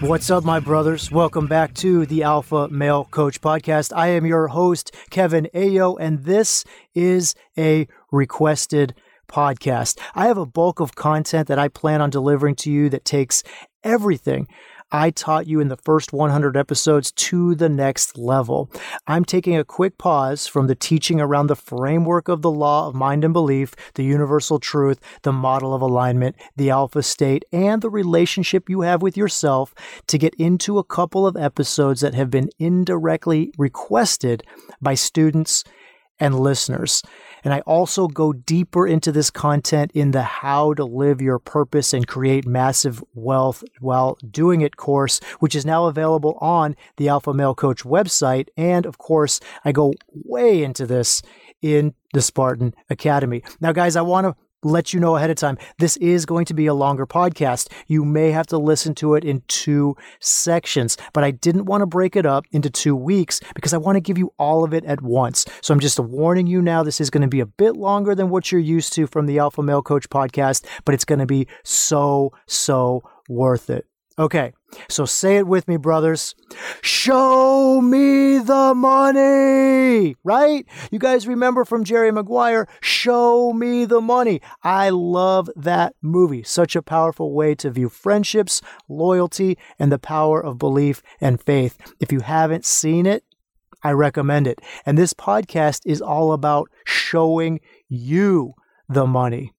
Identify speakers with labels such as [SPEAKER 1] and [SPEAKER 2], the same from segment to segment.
[SPEAKER 1] What's up, my brothers? Welcome back to the Alpha Male Coach Podcast. I am your host, Kevin Aillaud, and this is a requested podcast. I have a bulk of content that I plan on delivering to you that takes everything I taught you in the first 100 episodes to the next level. I'm taking a quick pause from the teaching around the framework of the law of mind and belief, the universal truth, the model of alignment, the alpha state, and the relationship you have with yourself to get into a couple of episodes that have been indirectly requested by students and listeners. And I also go deeper into this content in the How to Live Your Purpose and Create Massive Wealth While Doing It course, which is now available on the Alpha Male Coach website. And of course, I go way into this in the Spartan Academy. Now, guys, I want to let you know ahead of time. This is going to be a longer podcast. You may have to listen to it in two sections, but I didn't want to break it up into two weeks because I want to give you all of it at once. So I'm just warning you now. This is going to be a bit longer than what you're used to from the Alpha Male Coach podcast, but it's going to be so, so worth it. Okay, so say it with me, brothers. Show me the money, right? You guys remember from Jerry Maguire, Show Me the Money. I love that movie. Such a powerful way to view friendships, loyalty, and the power of belief and faith. If you haven't seen it, I recommend it. And this podcast is all about showing you the money.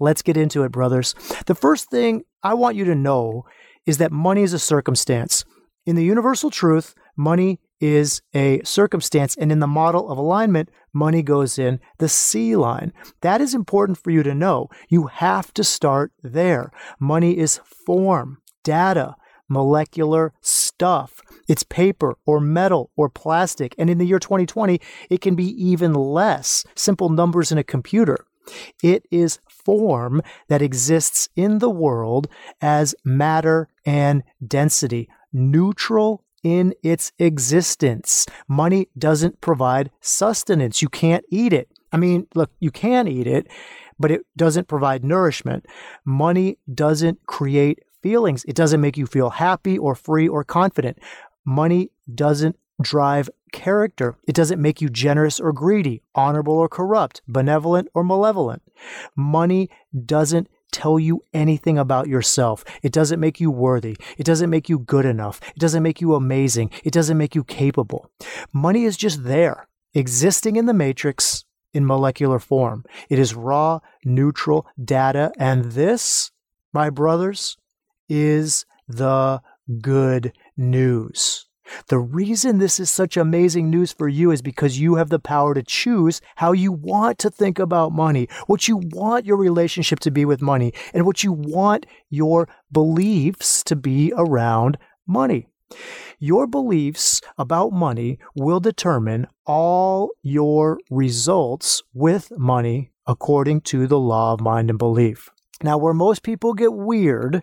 [SPEAKER 1] Let's get into it, brothers. The first thing I want you to know is that money is a circumstance. In the universal truth, money is a circumstance. And in the model of alignment, money goes in the C line. That is important for you to know. You have to start there. Money is form, data, molecular stuff. It's paper or metal or plastic. And in the year 2020, it can be even less simple numbers in a computer. It is form that exists in the world as matter and density, neutral in its existence. Money doesn't provide sustenance. You can't eat it. I mean, look, you can eat it, but it doesn't provide nourishment. Money doesn't create feelings. It doesn't make you feel happy or free or confident. Money doesn't drive character. It doesn't make you generous or greedy, honorable or corrupt, benevolent or malevolent. Money doesn't tell you anything about yourself. It doesn't make you worthy. It doesn't make you good enough. It doesn't make you amazing. It doesn't make you capable. Money is just there, existing in the matrix in molecular form. It is raw, neutral data. And this, my brothers, is the good news. The reason this is such amazing news for you is because you have the power to choose how you want to think about money, what you want your relationship to be with money, and what you want your beliefs to be around money. Your beliefs about money will determine all your results with money according to the law of mind and belief. Now, where most people get weird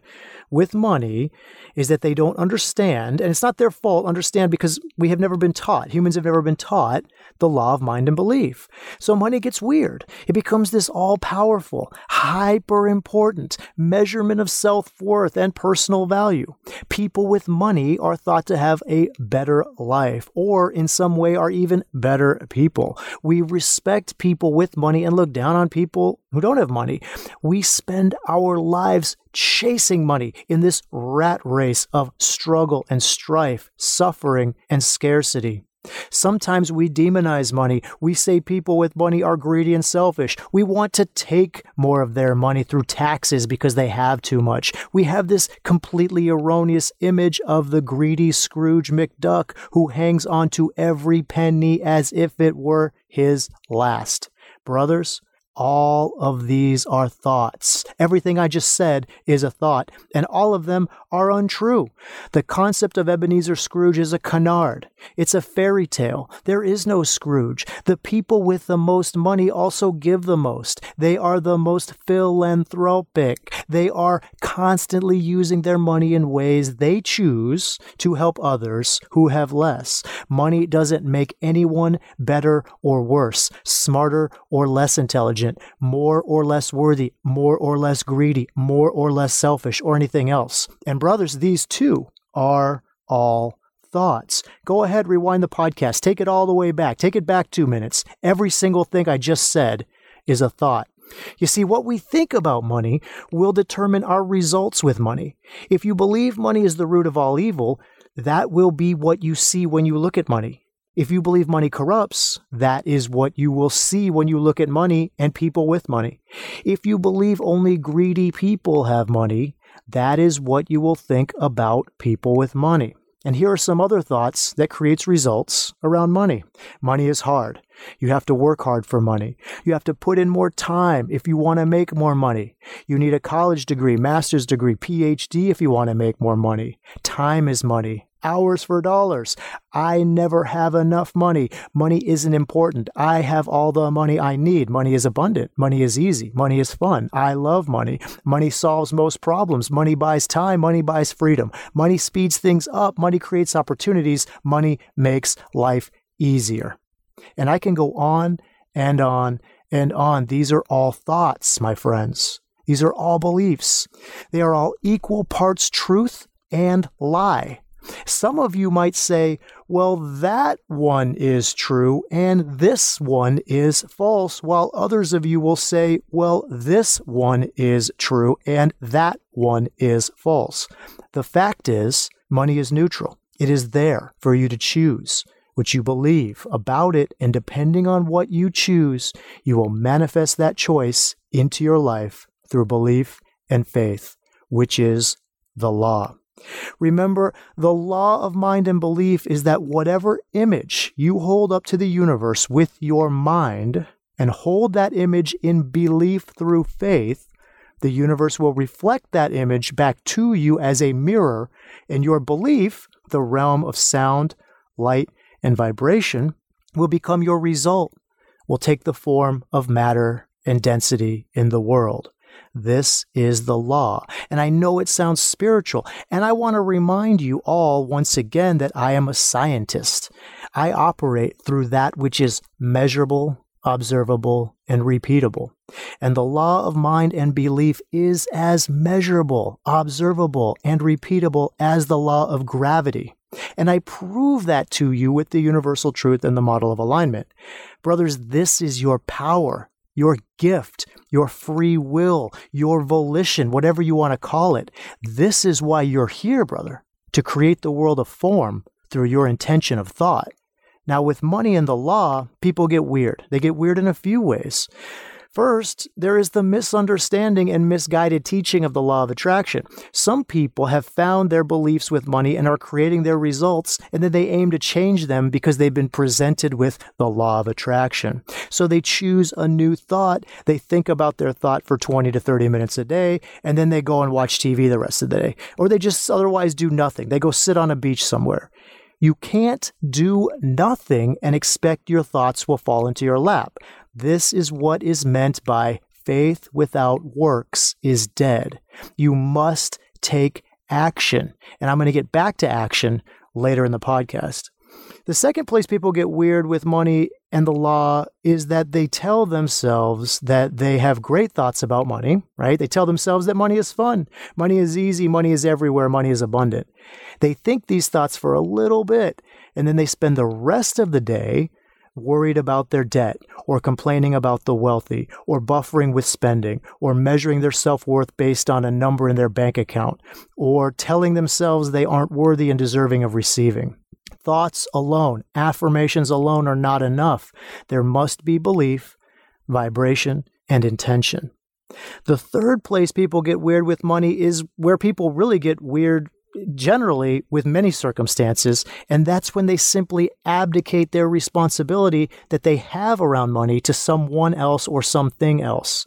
[SPEAKER 1] with money is that they don't understand, and it's not their fault, understand because we have never been taught, humans have never been taught the law of mind and belief. So money gets weird. It becomes this all powerful, hyper important measurement of self worth and personal value. People with money are thought to have a better life, or in some way are even better people. We respect people with money and look down on people who don't have money. We spend our lives chasing money in this rat race of struggle and strife, suffering and scarcity. Sometimes we demonize money. We say people with money are greedy and selfish. We want to take more of their money through taxes because they have too much. We have this completely erroneous image of the greedy Scrooge McDuck who hangs on to every penny as if it were his last. Brothers, all of these are thoughts. Everything I just said is a thought, and all of them are untrue. The concept of Ebenezer Scrooge is a canard. It's a fairy tale. There is no Scrooge. The people with the most money also give the most. They are the most philanthropic. They are constantly using their money in ways they choose to help others who have less. Money doesn't make anyone better or worse, smarter or less intelligent more or less worthy, more or less greedy, more or less selfish, or anything else. And brothers, these two are all thoughts. Go ahead, rewind the podcast, take it all the way back, take it back two minutes. Every single thing I just said is a thought. You see, what we think about money will determine our results with money. If you believe money is the root of all evil, that will be what you see when you look at money. If you believe money corrupts, that is what you will see when you look at money and people with money. If you believe only greedy people have money, that is what you will think about people with money. And here are some other thoughts that creates results around money. Money is hard. You have to work hard for money. You have to put in more time if you want to make more money. You need a college degree, master's degree, PhD if you want to make more money. Time is money hours for dollars. I never have enough money. Money isn't important. I have all the money I need. Money is abundant. Money is easy. Money is fun. I love money. Money solves most problems. Money buys time. Money buys freedom. Money speeds things up. Money creates opportunities. Money makes life easier. And I can go on and on and on. These are all thoughts, my friends. These are all beliefs. They are all equal parts truth and lie. Some of you might say, well, that one is true and this one is false, while others of you will say, well, this one is true and that one is false. The fact is, money is neutral. It is there for you to choose what you believe about it, and depending on what you choose, you will manifest that choice into your life through belief and faith, which is the law. Remember, the law of mind and belief is that whatever image you hold up to the universe with your mind and hold that image in belief through faith, the universe will reflect that image back to you as a mirror, and your belief, the realm of sound, light, and vibration, will become your result, will take the form of matter and density in the world. This is the law. And I know it sounds spiritual. And I want to remind you all once again that I am a scientist. I operate through that which is measurable, observable, and repeatable. And the law of mind and belief is as measurable, observable, and repeatable as the law of gravity. And I prove that to you with the universal truth and the model of alignment. Brothers, this is your power your gift, your free will, your volition, whatever you want to call it. This is why you're here, brother, to create the world of form through your intention of thought. Now, with money and the law, people get weird. They get weird in a few ways. First, there is the misunderstanding and misguided teaching of the law of attraction. Some people have found their beliefs with money and are creating their results, and then they aim to change them because they've been presented with the law of attraction. So they choose a new thought, they think about their thought for 20 to 30 minutes a day, and then they go and watch TV the rest of the day. Or they just otherwise do nothing. They go sit on a beach somewhere. You can't do nothing and expect your thoughts will fall into your lap. This is what is meant by faith without works is dead. You must take action. And I'm going to get back to action later in the podcast. The second place people get weird with money and the law is that they tell themselves that they have great thoughts about money, right? They tell themselves that money is fun, money is easy, money is everywhere, money is abundant. They think these thoughts for a little bit, and then they spend the rest of the day worried about their debt, or complaining about the wealthy, or buffering with spending, or measuring their self worth based on a number in their bank account, or telling themselves they aren't worthy and deserving of receiving. Thoughts alone, affirmations alone are not enough. There must be belief, vibration, and intention. The third place people get weird with money is where people really get weird generally with many circumstances, and that's when they simply abdicate their responsibility that they have around money to someone else or something else.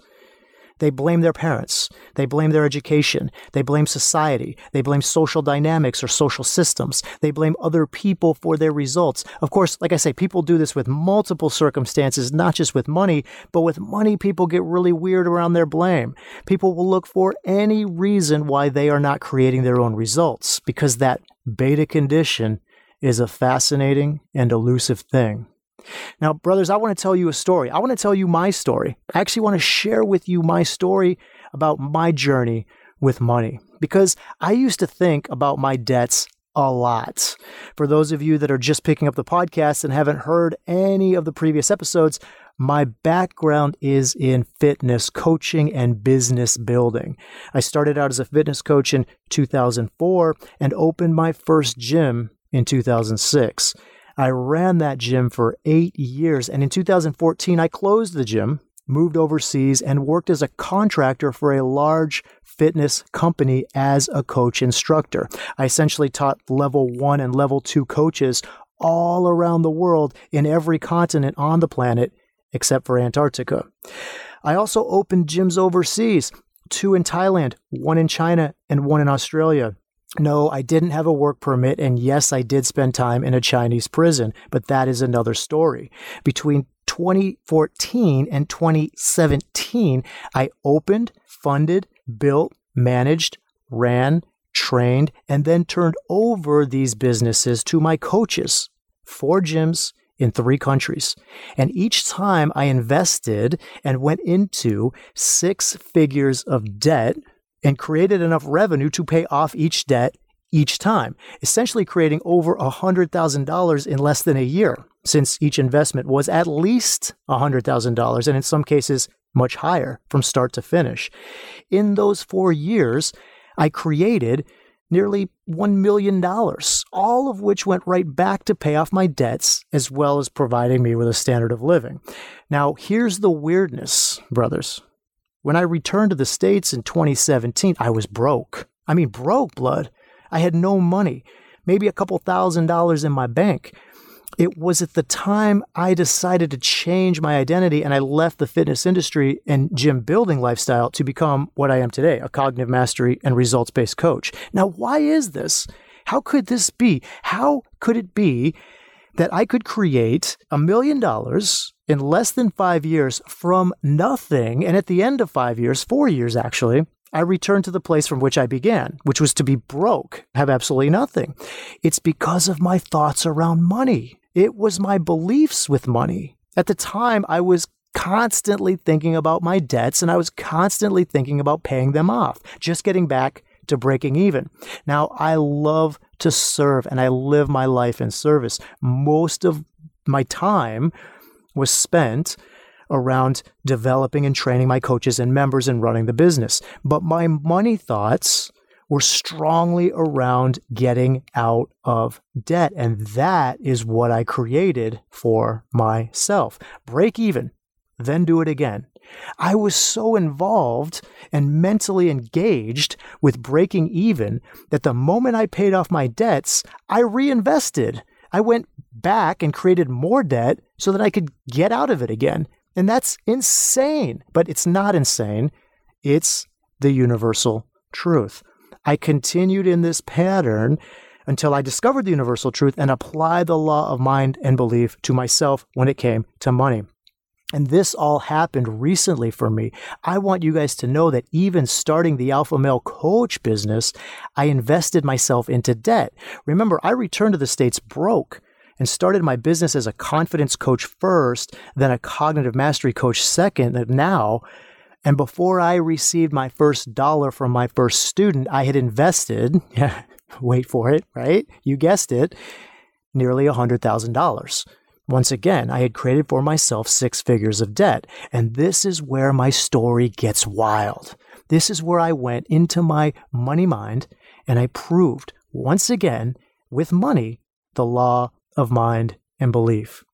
[SPEAKER 1] They blame their parents. They blame their education. They blame society. They blame social dynamics or social systems. They blame other people for their results. Of course, like I say, people do this with multiple circumstances, not just with money, but with money, people get really weird around their blame. People will look for any reason why they are not creating their own results because that beta condition is a fascinating and elusive thing. Now, brothers, I want to tell you a story. I want to tell you my story. I actually want to share with you my story about my journey with money because I used to think about my debts a lot. For those of you that are just picking up the podcast and haven't heard any of the previous episodes, my background is in fitness coaching and business building. I started out as a fitness coach in 2004 and opened my first gym in 2006. I ran that gym for eight years. And in 2014, I closed the gym, moved overseas, and worked as a contractor for a large fitness company as a coach instructor. I essentially taught level one and level two coaches all around the world in every continent on the planet except for Antarctica. I also opened gyms overseas, two in Thailand, one in China, and one in Australia. No, I didn't have a work permit, and yes, I did spend time in a Chinese prison, but that is another story. Between 2014 and 2017, I opened, funded, built, managed, ran, trained, and then turned over these businesses to my coaches. Four gyms in three countries. And each time I invested and went into six figures of debt and created enough revenue to pay off each debt each time, essentially creating over $100,000 in less than a year, since each investment was at least $100,000 and in some cases much higher from start to finish. In those four years, I created nearly $1 million, all of which went right back to pay off my debts as well as providing me with a standard of living. Now, here's the weirdness, brothers. When I returned to the States in 2017, I was broke. I mean, broke, blood. I had no money, maybe a couple thousand dollars in my bank. It was at the time I decided to change my identity and I left the fitness industry and gym building lifestyle to become what I am today a cognitive mastery and results based coach. Now, why is this? How could this be? How could it be that I could create a million dollars in less than five years from nothing. And at the end of five years, four years actually, I returned to the place from which I began, which was to be broke, have absolutely nothing. It's because of my thoughts around money. It was my beliefs with money. At the time, I was constantly thinking about my debts and I was constantly thinking about paying them off, just getting back to breaking even. Now, I love to serve and I live my life in service. Most of my time was spent around developing and training my coaches and members and running the business. But my money thoughts were strongly around getting out of debt. And that is what I created for myself. Break even, then do it again. I was so involved and mentally engaged with breaking even that the moment I paid off my debts, I reinvested. I went back and created more debt so that I could get out of it again. And that's insane, but it's not insane. It's the universal truth. I continued in this pattern until I discovered the universal truth and applied the law of mind and belief to myself when it came to money. And this all happened recently for me. I want you guys to know that even starting the Alpha Male Coach business, I invested myself into debt. Remember, I returned to the States broke and started my business as a confidence coach first, then a cognitive mastery coach second, and now. And before I received my first dollar from my first student, I had invested, wait for it, right? You guessed it, nearly $100,000. Once again, I had created for myself six figures of debt. And this is where my story gets wild. This is where I went into my money mind and I proved once again with money the law of mind and belief.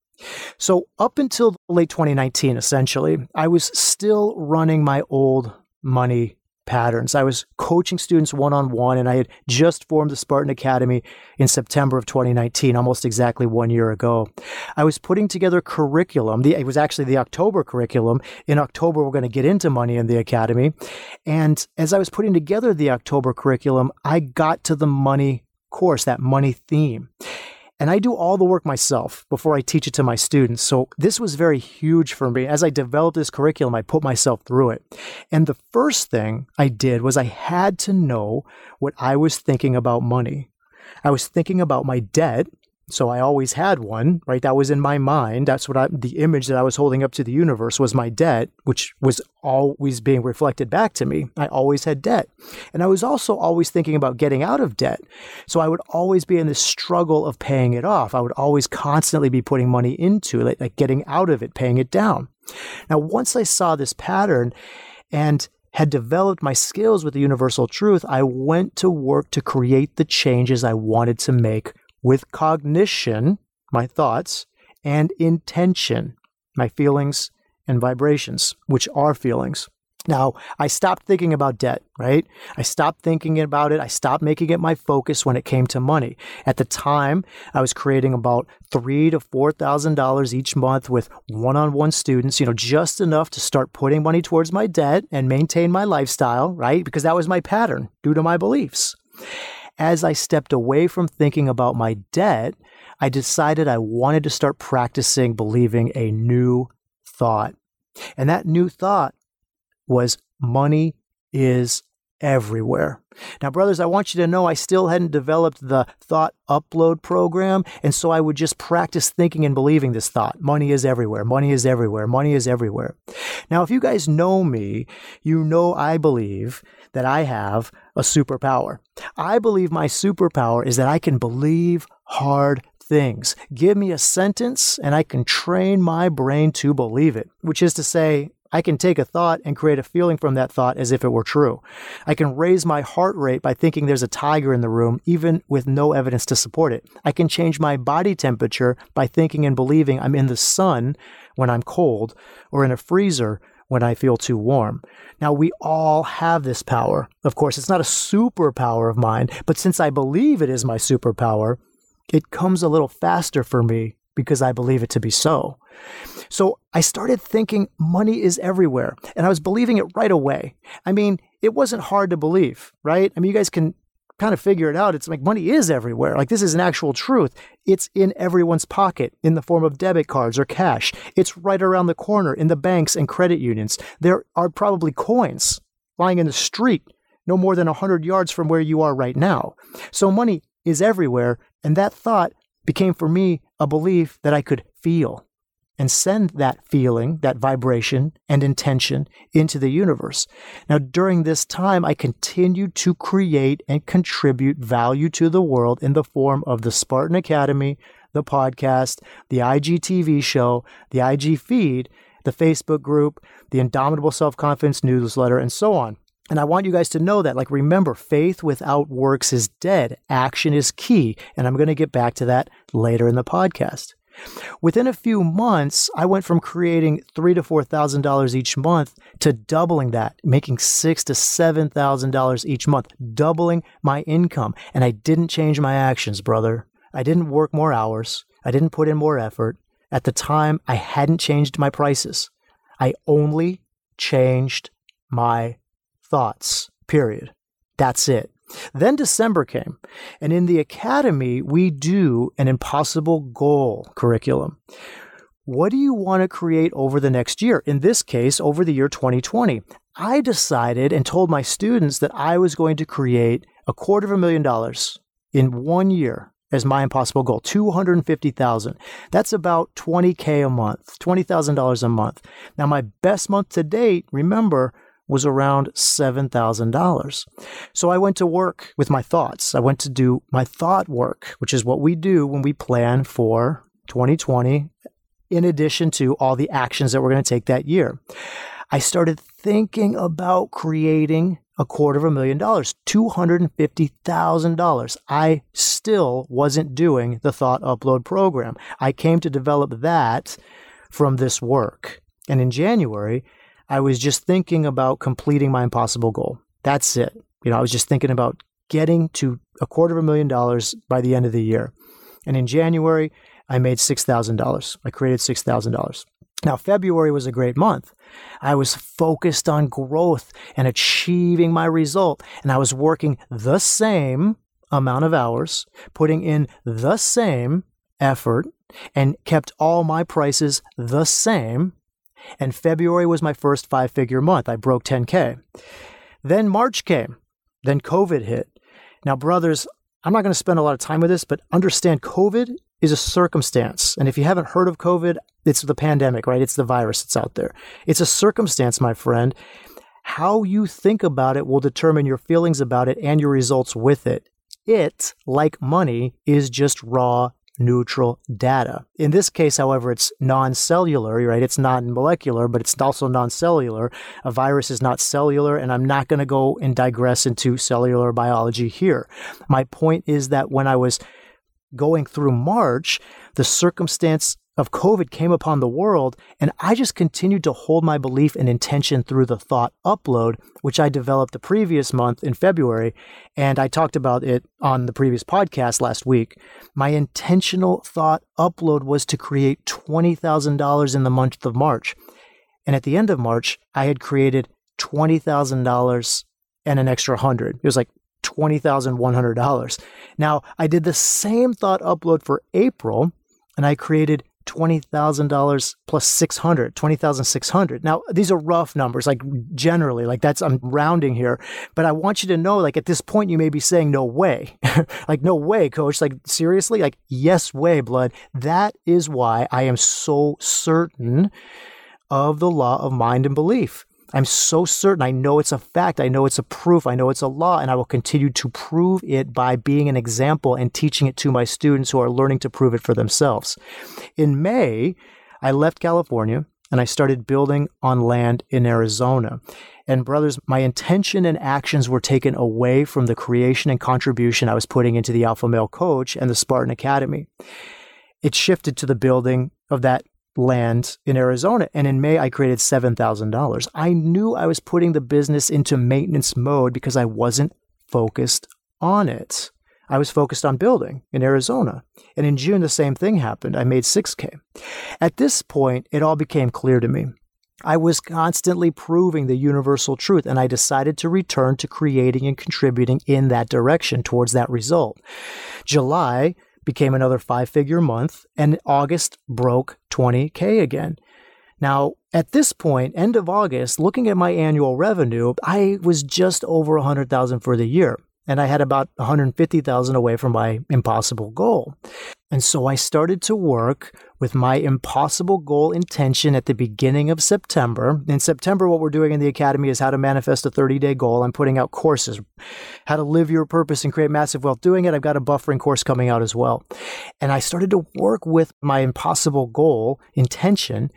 [SPEAKER 1] So, up until late 2019, essentially, I was still running my old money patterns. I was coaching students one on one, and I had just formed the Spartan Academy in September of 2019, almost exactly one year ago. I was putting together curriculum. The, it was actually the October curriculum. In October, we're going to get into money in the Academy. And as I was putting together the October curriculum, I got to the money course, that money theme. And I do all the work myself before I teach it to my students. So this was very huge for me. As I developed this curriculum, I put myself through it. And the first thing I did was I had to know what I was thinking about money. I was thinking about my debt so I always had one, right? That was in my mind. That's what I, the image that I was holding up to the universe was my debt, which was always being reflected back to me. I always had debt. And I was also always thinking about getting out of debt. So I would always be in this struggle of paying it off. I would always constantly be putting money into it, like getting out of it, paying it down. Now, once I saw this pattern and had developed my skills with the universal truth, I went to work to create the changes I wanted to make with cognition, my thoughts, and intention, my feelings and vibrations, which are feelings. Now, I stopped thinking about debt, right? I stopped thinking about it. I stopped making it my focus when it came to money. At the time, I was creating about three to four thousand dollars each month with one-on-one students, you know, just enough to start putting money towards my debt and maintain my lifestyle, right? Because that was my pattern due to my beliefs as I stepped away from thinking about my debt, I decided I wanted to start practicing believing a new thought. And that new thought was money is everywhere. Now, brothers, I want you to know I still hadn't developed the thought upload program. And so I would just practice thinking and believing this thought money is everywhere, money is everywhere, money is everywhere. Now, if you guys know me, you know I believe that I have a superpower. I believe my superpower is that I can believe hard things. Give me a sentence and I can train my brain to believe it, which is to say, I can take a thought and create a feeling from that thought as if it were true. I can raise my heart rate by thinking there's a tiger in the room, even with no evidence to support it. I can change my body temperature by thinking and believing I'm in the sun when I'm cold or in a freezer when I feel too warm. Now, we all have this power. Of course, it's not a superpower of mine, but since I believe it is my superpower, it comes a little faster for me because I believe it to be so. So I started thinking money is everywhere, and I was believing it right away. I mean, it wasn't hard to believe, right? I mean, you guys can kind of figure it out. It's like money is everywhere. Like this is an actual truth. It's in everyone's pocket in the form of debit cards or cash. It's right around the corner in the banks and credit unions. There are probably coins lying in the street no more than 100 yards from where you are right now. So money is everywhere. And that thought became for me a belief that I could feel and send that feeling, that vibration and intention into the universe. Now, during this time, I continued to create and contribute value to the world in the form of the Spartan Academy, the podcast, the IGTV show, the IG feed, the Facebook group, the Indomitable Self Confidence newsletter, and so on. And I want you guys to know that, like, remember, faith without works is dead. Action is key. And I'm going to get back to that later in the podcast. Within a few months, I went from creating three to four thousand dollars each month to doubling that, making six to seven thousand dollars each month, doubling my income. And I didn't change my actions, brother. I didn't work more hours. I didn't put in more effort. At the time, I hadn't changed my prices. I only changed my thoughts. Period. That's it. Then December came, and in the academy, we do an impossible goal curriculum. What do you want to create over the next year? In this case, over the year 2020. I decided and told my students that I was going to create a quarter of a million dollars in one year as my impossible goal 250,000 that's about 20k a month $20,000 a month now my best month to date remember was around $7,000. So I went to work with my thoughts. I went to do my thought work, which is what we do when we plan for 2020, in addition to all the actions that we're going to take that year. I started thinking about creating a quarter of a million dollars, $250,000. I still wasn't doing the thought upload program. I came to develop that from this work. And in January, I was just thinking about completing my impossible goal. That's it. You know, I was just thinking about getting to a quarter of a million dollars by the end of the year. And in January, I made $6,000. I created $6,000. Now, February was a great month. I was focused on growth and achieving my result, and I was working the same amount of hours, putting in the same effort, and kept all my prices the same. And February was my first five figure month. I broke 10K. Then March came. Then COVID hit. Now, brothers, I'm not going to spend a lot of time with this, but understand COVID is a circumstance. And if you haven't heard of COVID, it's the pandemic, right? It's the virus that's out there. It's a circumstance, my friend. How you think about it will determine your feelings about it and your results with it. It, like money, is just raw neutral data. In this case, however, it's non-cellular, right? It's not molecular, but it's also non-cellular. A virus is not cellular, and I'm not going to go and digress into cellular biology here. My point is that when I was going through March, the circumstance of COVID came upon the world, and I just continued to hold my belief and intention through the thought upload, which I developed the previous month in February, and I talked about it on the previous podcast last week. My intentional thought upload was to create $20,000 in the month of March. And at the end of March, I had created $20,000 and an extra 100. It was like $20,100. Now, I did the same thought upload for April and I created $20,000 plus 600, 20,600. Now, these are rough numbers, like generally, like that's, I'm rounding here, but I want you to know, like at this point, you may be saying, no way. like, no way, coach. Like, seriously? Like, yes way, blood. That is why I am so certain of the law of mind and belief. I'm so certain. I know it's a fact. I know it's a proof. I know it's a law, and I will continue to prove it by being an example and teaching it to my students who are learning to prove it for themselves. In May, I left California and I started building on land in Arizona. And brothers, my intention and actions were taken away from the creation and contribution I was putting into the Alpha Male Coach and the Spartan Academy. It shifted to the building of that land in Arizona. And in May, I created $7,000. I knew I was putting the business into maintenance mode because I wasn't focused on it. I was focused on building in Arizona. And in June, the same thing happened. I made 6K. At this point, it all became clear to me. I was constantly proving the universal truth, and I decided to return to creating and contributing in that direction towards that result. July became another five figure month, and August broke 20K again. Now, at this point, end of August, looking at my annual revenue, I was just over 100,000 for the year and I had about 150,000 away from my impossible goal. And so I started to work with my impossible goal intention at the beginning of September. In September, what we're doing in the Academy is how to manifest a 30 day goal. I'm putting out courses, how to live your purpose and create massive wealth. Doing it, I've got a buffering course coming out as well. And I started to work with my impossible goal intention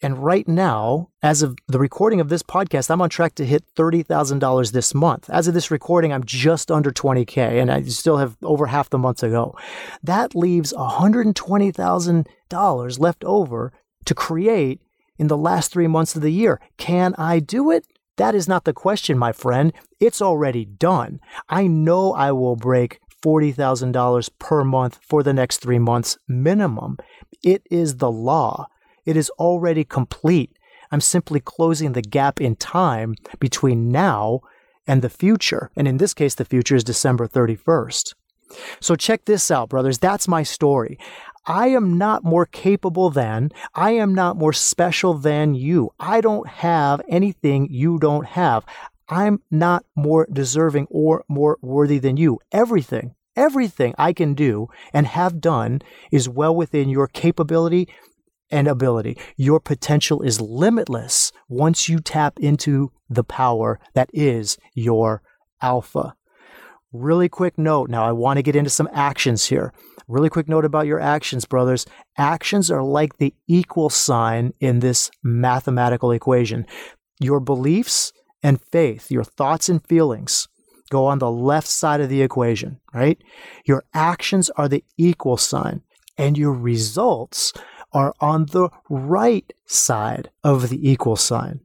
[SPEAKER 1] and right now, as of the recording of this podcast, I'm on track to hit $30,000 this month. As of this recording, I'm just under 20K and I still have over half the month to go. That leaves $120,000 left over to create in the last three months of the year. Can I do it? That is not the question, my friend. It's already done. I know I will break $40,000 per month for the next three months minimum. It is the law. It is already complete. I'm simply closing the gap in time between now and the future. And in this case, the future is December 31st. So check this out, brothers. That's my story. I am not more capable than, I am not more special than you. I don't have anything you don't have. I'm not more deserving or more worthy than you. Everything, everything I can do and have done is well within your capability and ability. Your potential is limitless once you tap into the power that is your alpha. Really quick note now, I want to get into some actions here. Really quick note about your actions, brothers. Actions are like the equal sign in this mathematical equation. Your beliefs and faith, your thoughts and feelings, go on the left side of the equation, right? Your actions are the equal sign, and your results are on the right side of the equal sign.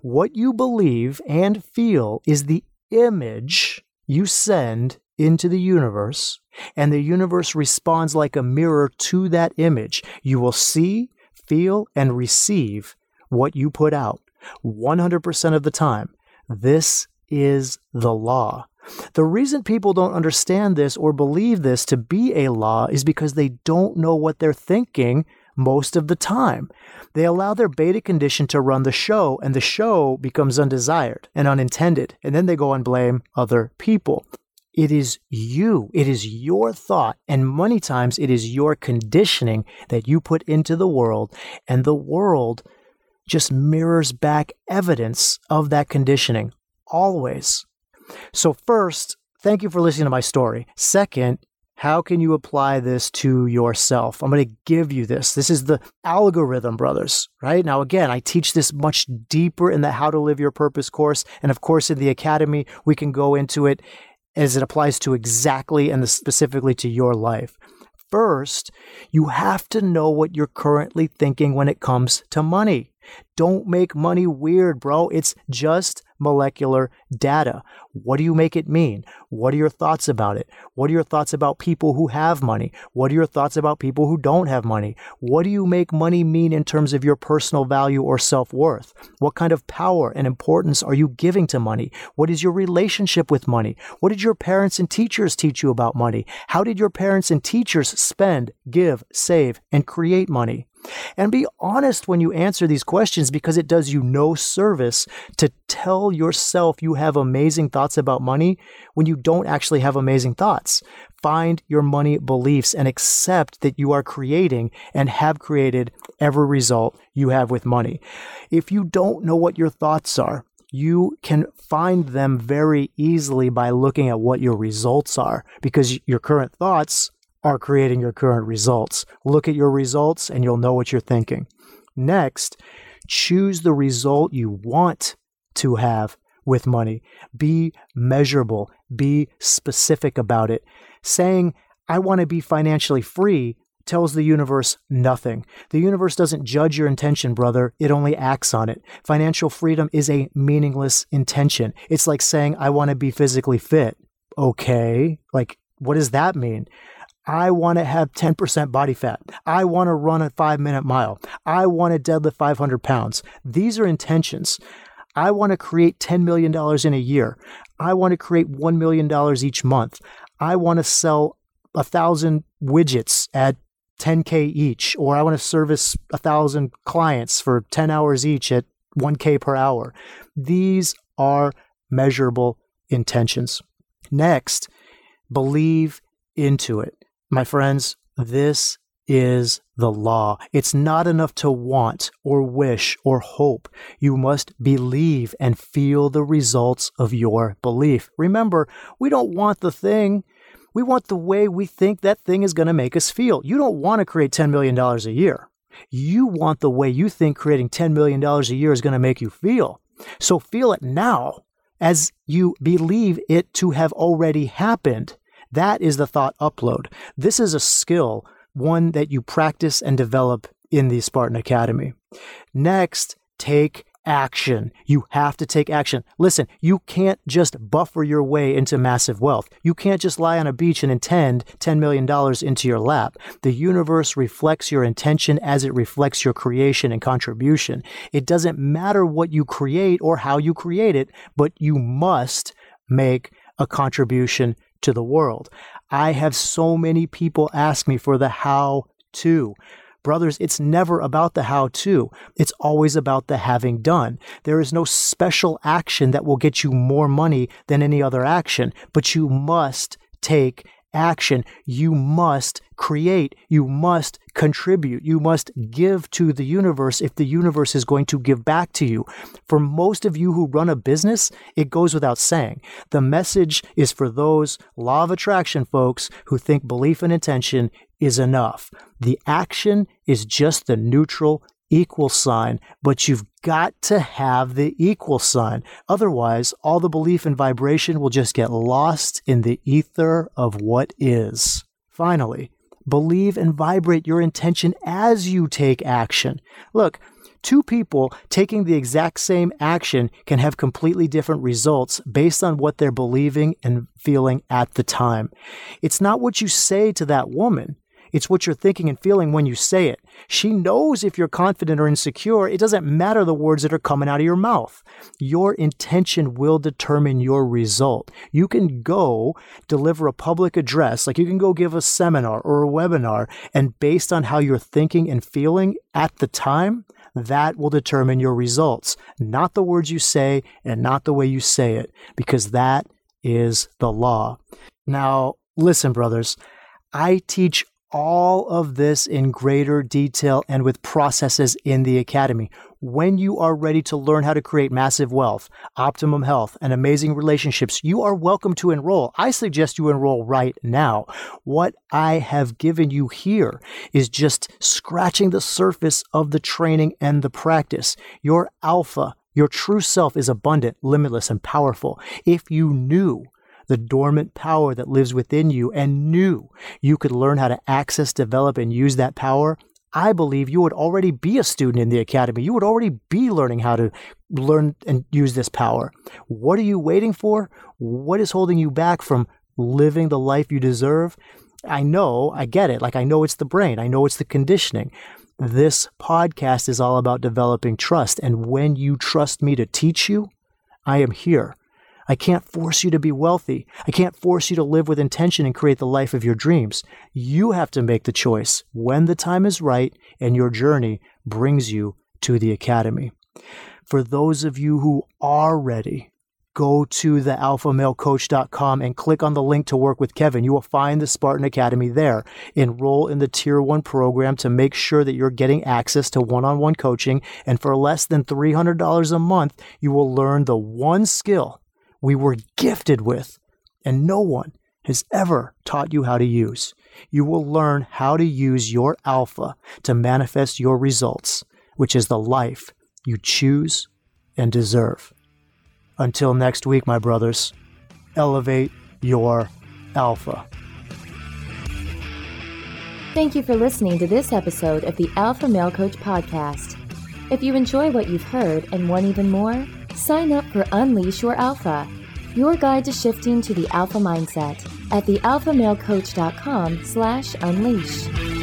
[SPEAKER 1] What you believe and feel is the image you send into the universe, and the universe responds like a mirror to that image. You will see, feel, and receive what you put out 100% of the time. This is the law. The reason people don't understand this or believe this to be a law is because they don't know what they're thinking most of the time. They allow their beta condition to run the show, and the show becomes undesired and unintended, and then they go and blame other people. It is you, it is your thought, and many times it is your conditioning that you put into the world, and the world just mirrors back evidence of that conditioning, always. So, first, thank you for listening to my story. Second, how can you apply this to yourself? I'm going to give you this. This is the algorithm, brothers, right? Now, again, I teach this much deeper in the How to Live Your Purpose course. And of course, in the Academy, we can go into it as it applies to exactly and specifically to your life. First, you have to know what you're currently thinking when it comes to money. Don't make money weird, bro. It's just molecular data. What do you make it mean? What are your thoughts about it? What are your thoughts about people who have money? What are your thoughts about people who don't have money? What do you make money mean in terms of your personal value or self worth? What kind of power and importance are you giving to money? What is your relationship with money? What did your parents and teachers teach you about money? How did your parents and teachers spend, give, save, and create money? And be honest when you answer these questions because it does you no service to tell yourself you have amazing thoughts about money when you don't actually have amazing thoughts. Find your money beliefs and accept that you are creating and have created every result you have with money. If you don't know what your thoughts are, you can find them very easily by looking at what your results are because your current thoughts are creating your current results. Look at your results and you'll know what you're thinking. Next, choose the result you want to have with money. Be measurable, be specific about it. Saying, I want to be financially free tells the universe nothing. The universe doesn't judge your intention, brother. It only acts on it. Financial freedom is a meaningless intention. It's like saying, I want to be physically fit. Okay. Like, what does that mean? I want to have 10% body fat. I want to run a five minute mile. I want to deadlift 500 pounds. These are intentions. I want to create $10 million in a year. I want to create $1 million each month. I want to sell a thousand widgets at 10K each, or I want to service a thousand clients for 10 hours each at 1K per hour. These are measurable intentions. Next, believe into it. My friends, this is the law. It's not enough to want or wish or hope. You must believe and feel the results of your belief. Remember, we don't want the thing. We want the way we think that thing is going to make us feel. You don't want to create $10 million a year. You want the way you think creating $10 million a year is going to make you feel. So feel it now as you believe it to have already happened. That is the thought upload. This is a skill, one that you practice and develop in the Spartan Academy. Next, take action. You have to take action. Listen, you can't just buffer your way into massive wealth. You can't just lie on a beach and intend $10 million into your lap. The universe reflects your intention as it reflects your creation and contribution. It doesn't matter what you create or how you create it, but you must make a contribution to the world. I have so many people ask me for the how to. Brothers, it's never about the how to. It's always about the having done. There is no special action that will get you more money than any other action, but you must take action. You must create. You must contribute. You must give to the universe if the universe is going to give back to you. For most of you who run a business, it goes without saying. The message is for those law of attraction folks who think belief and intention is enough. The action is just the neutral equal sign, but you've got to have the equal sign. Otherwise, all the belief and vibration will just get lost in the ether of what is. Finally, believe and vibrate your intention as you take action. Look, Two people taking the exact same action can have completely different results based on what they're believing and feeling at the time. It's not what you say to that woman. It's what you're thinking and feeling when you say it. She knows if you're confident or insecure. It doesn't matter the words that are coming out of your mouth. Your intention will determine your result. You can go deliver a public address, like you can go give a seminar or a webinar, and based on how you're thinking and feeling at the time, that will determine your results, not the words you say and not the way you say it, because that is the law. Now, listen, brothers, I teach all of this in greater detail and with processes in the Academy. When you are ready to learn how to create massive wealth, optimum health, and amazing relationships, you are welcome to enroll. I suggest you enroll right now. What I have given you here is just scratching the surface of the training and the practice. Your alpha, your true self is abundant, limitless, and powerful. If you knew the dormant power that lives within you and knew you could learn how to access, develop, and use that power, I believe you would already be a student in the academy. You would already be learning how to learn and use this power. What are you waiting for? What is holding you back from living the life you deserve? I know, I get it. Like, I know it's the brain, I know it's the conditioning. This podcast is all about developing trust. And when you trust me to teach you, I am here. I can't force you to be wealthy. I can't force you to live with intention and create the life of your dreams. You have to make the choice when the time is right and your journey brings you to the academy. For those of you who are ready, go to the alphamalecoach.com and click on the link to work with Kevin. You will find the Spartan Academy there. Enroll in the Tier 1 program to make sure that you're getting access to one on one coaching. And for less than $300 a month, you will learn the one skill we were gifted with, and no one has ever taught you how to use. You will learn how to use your alpha to manifest your results, which is the life you choose and deserve. Until next week, my brothers, elevate your alpha.
[SPEAKER 2] Thank you for listening to this episode of the Alpha Male Coach Podcast. If you enjoy what you've heard and want even more, Sign up for Unleash Your Alpha, your guide to shifting to the alpha mindset at thealphamalecoach.com slash unleash.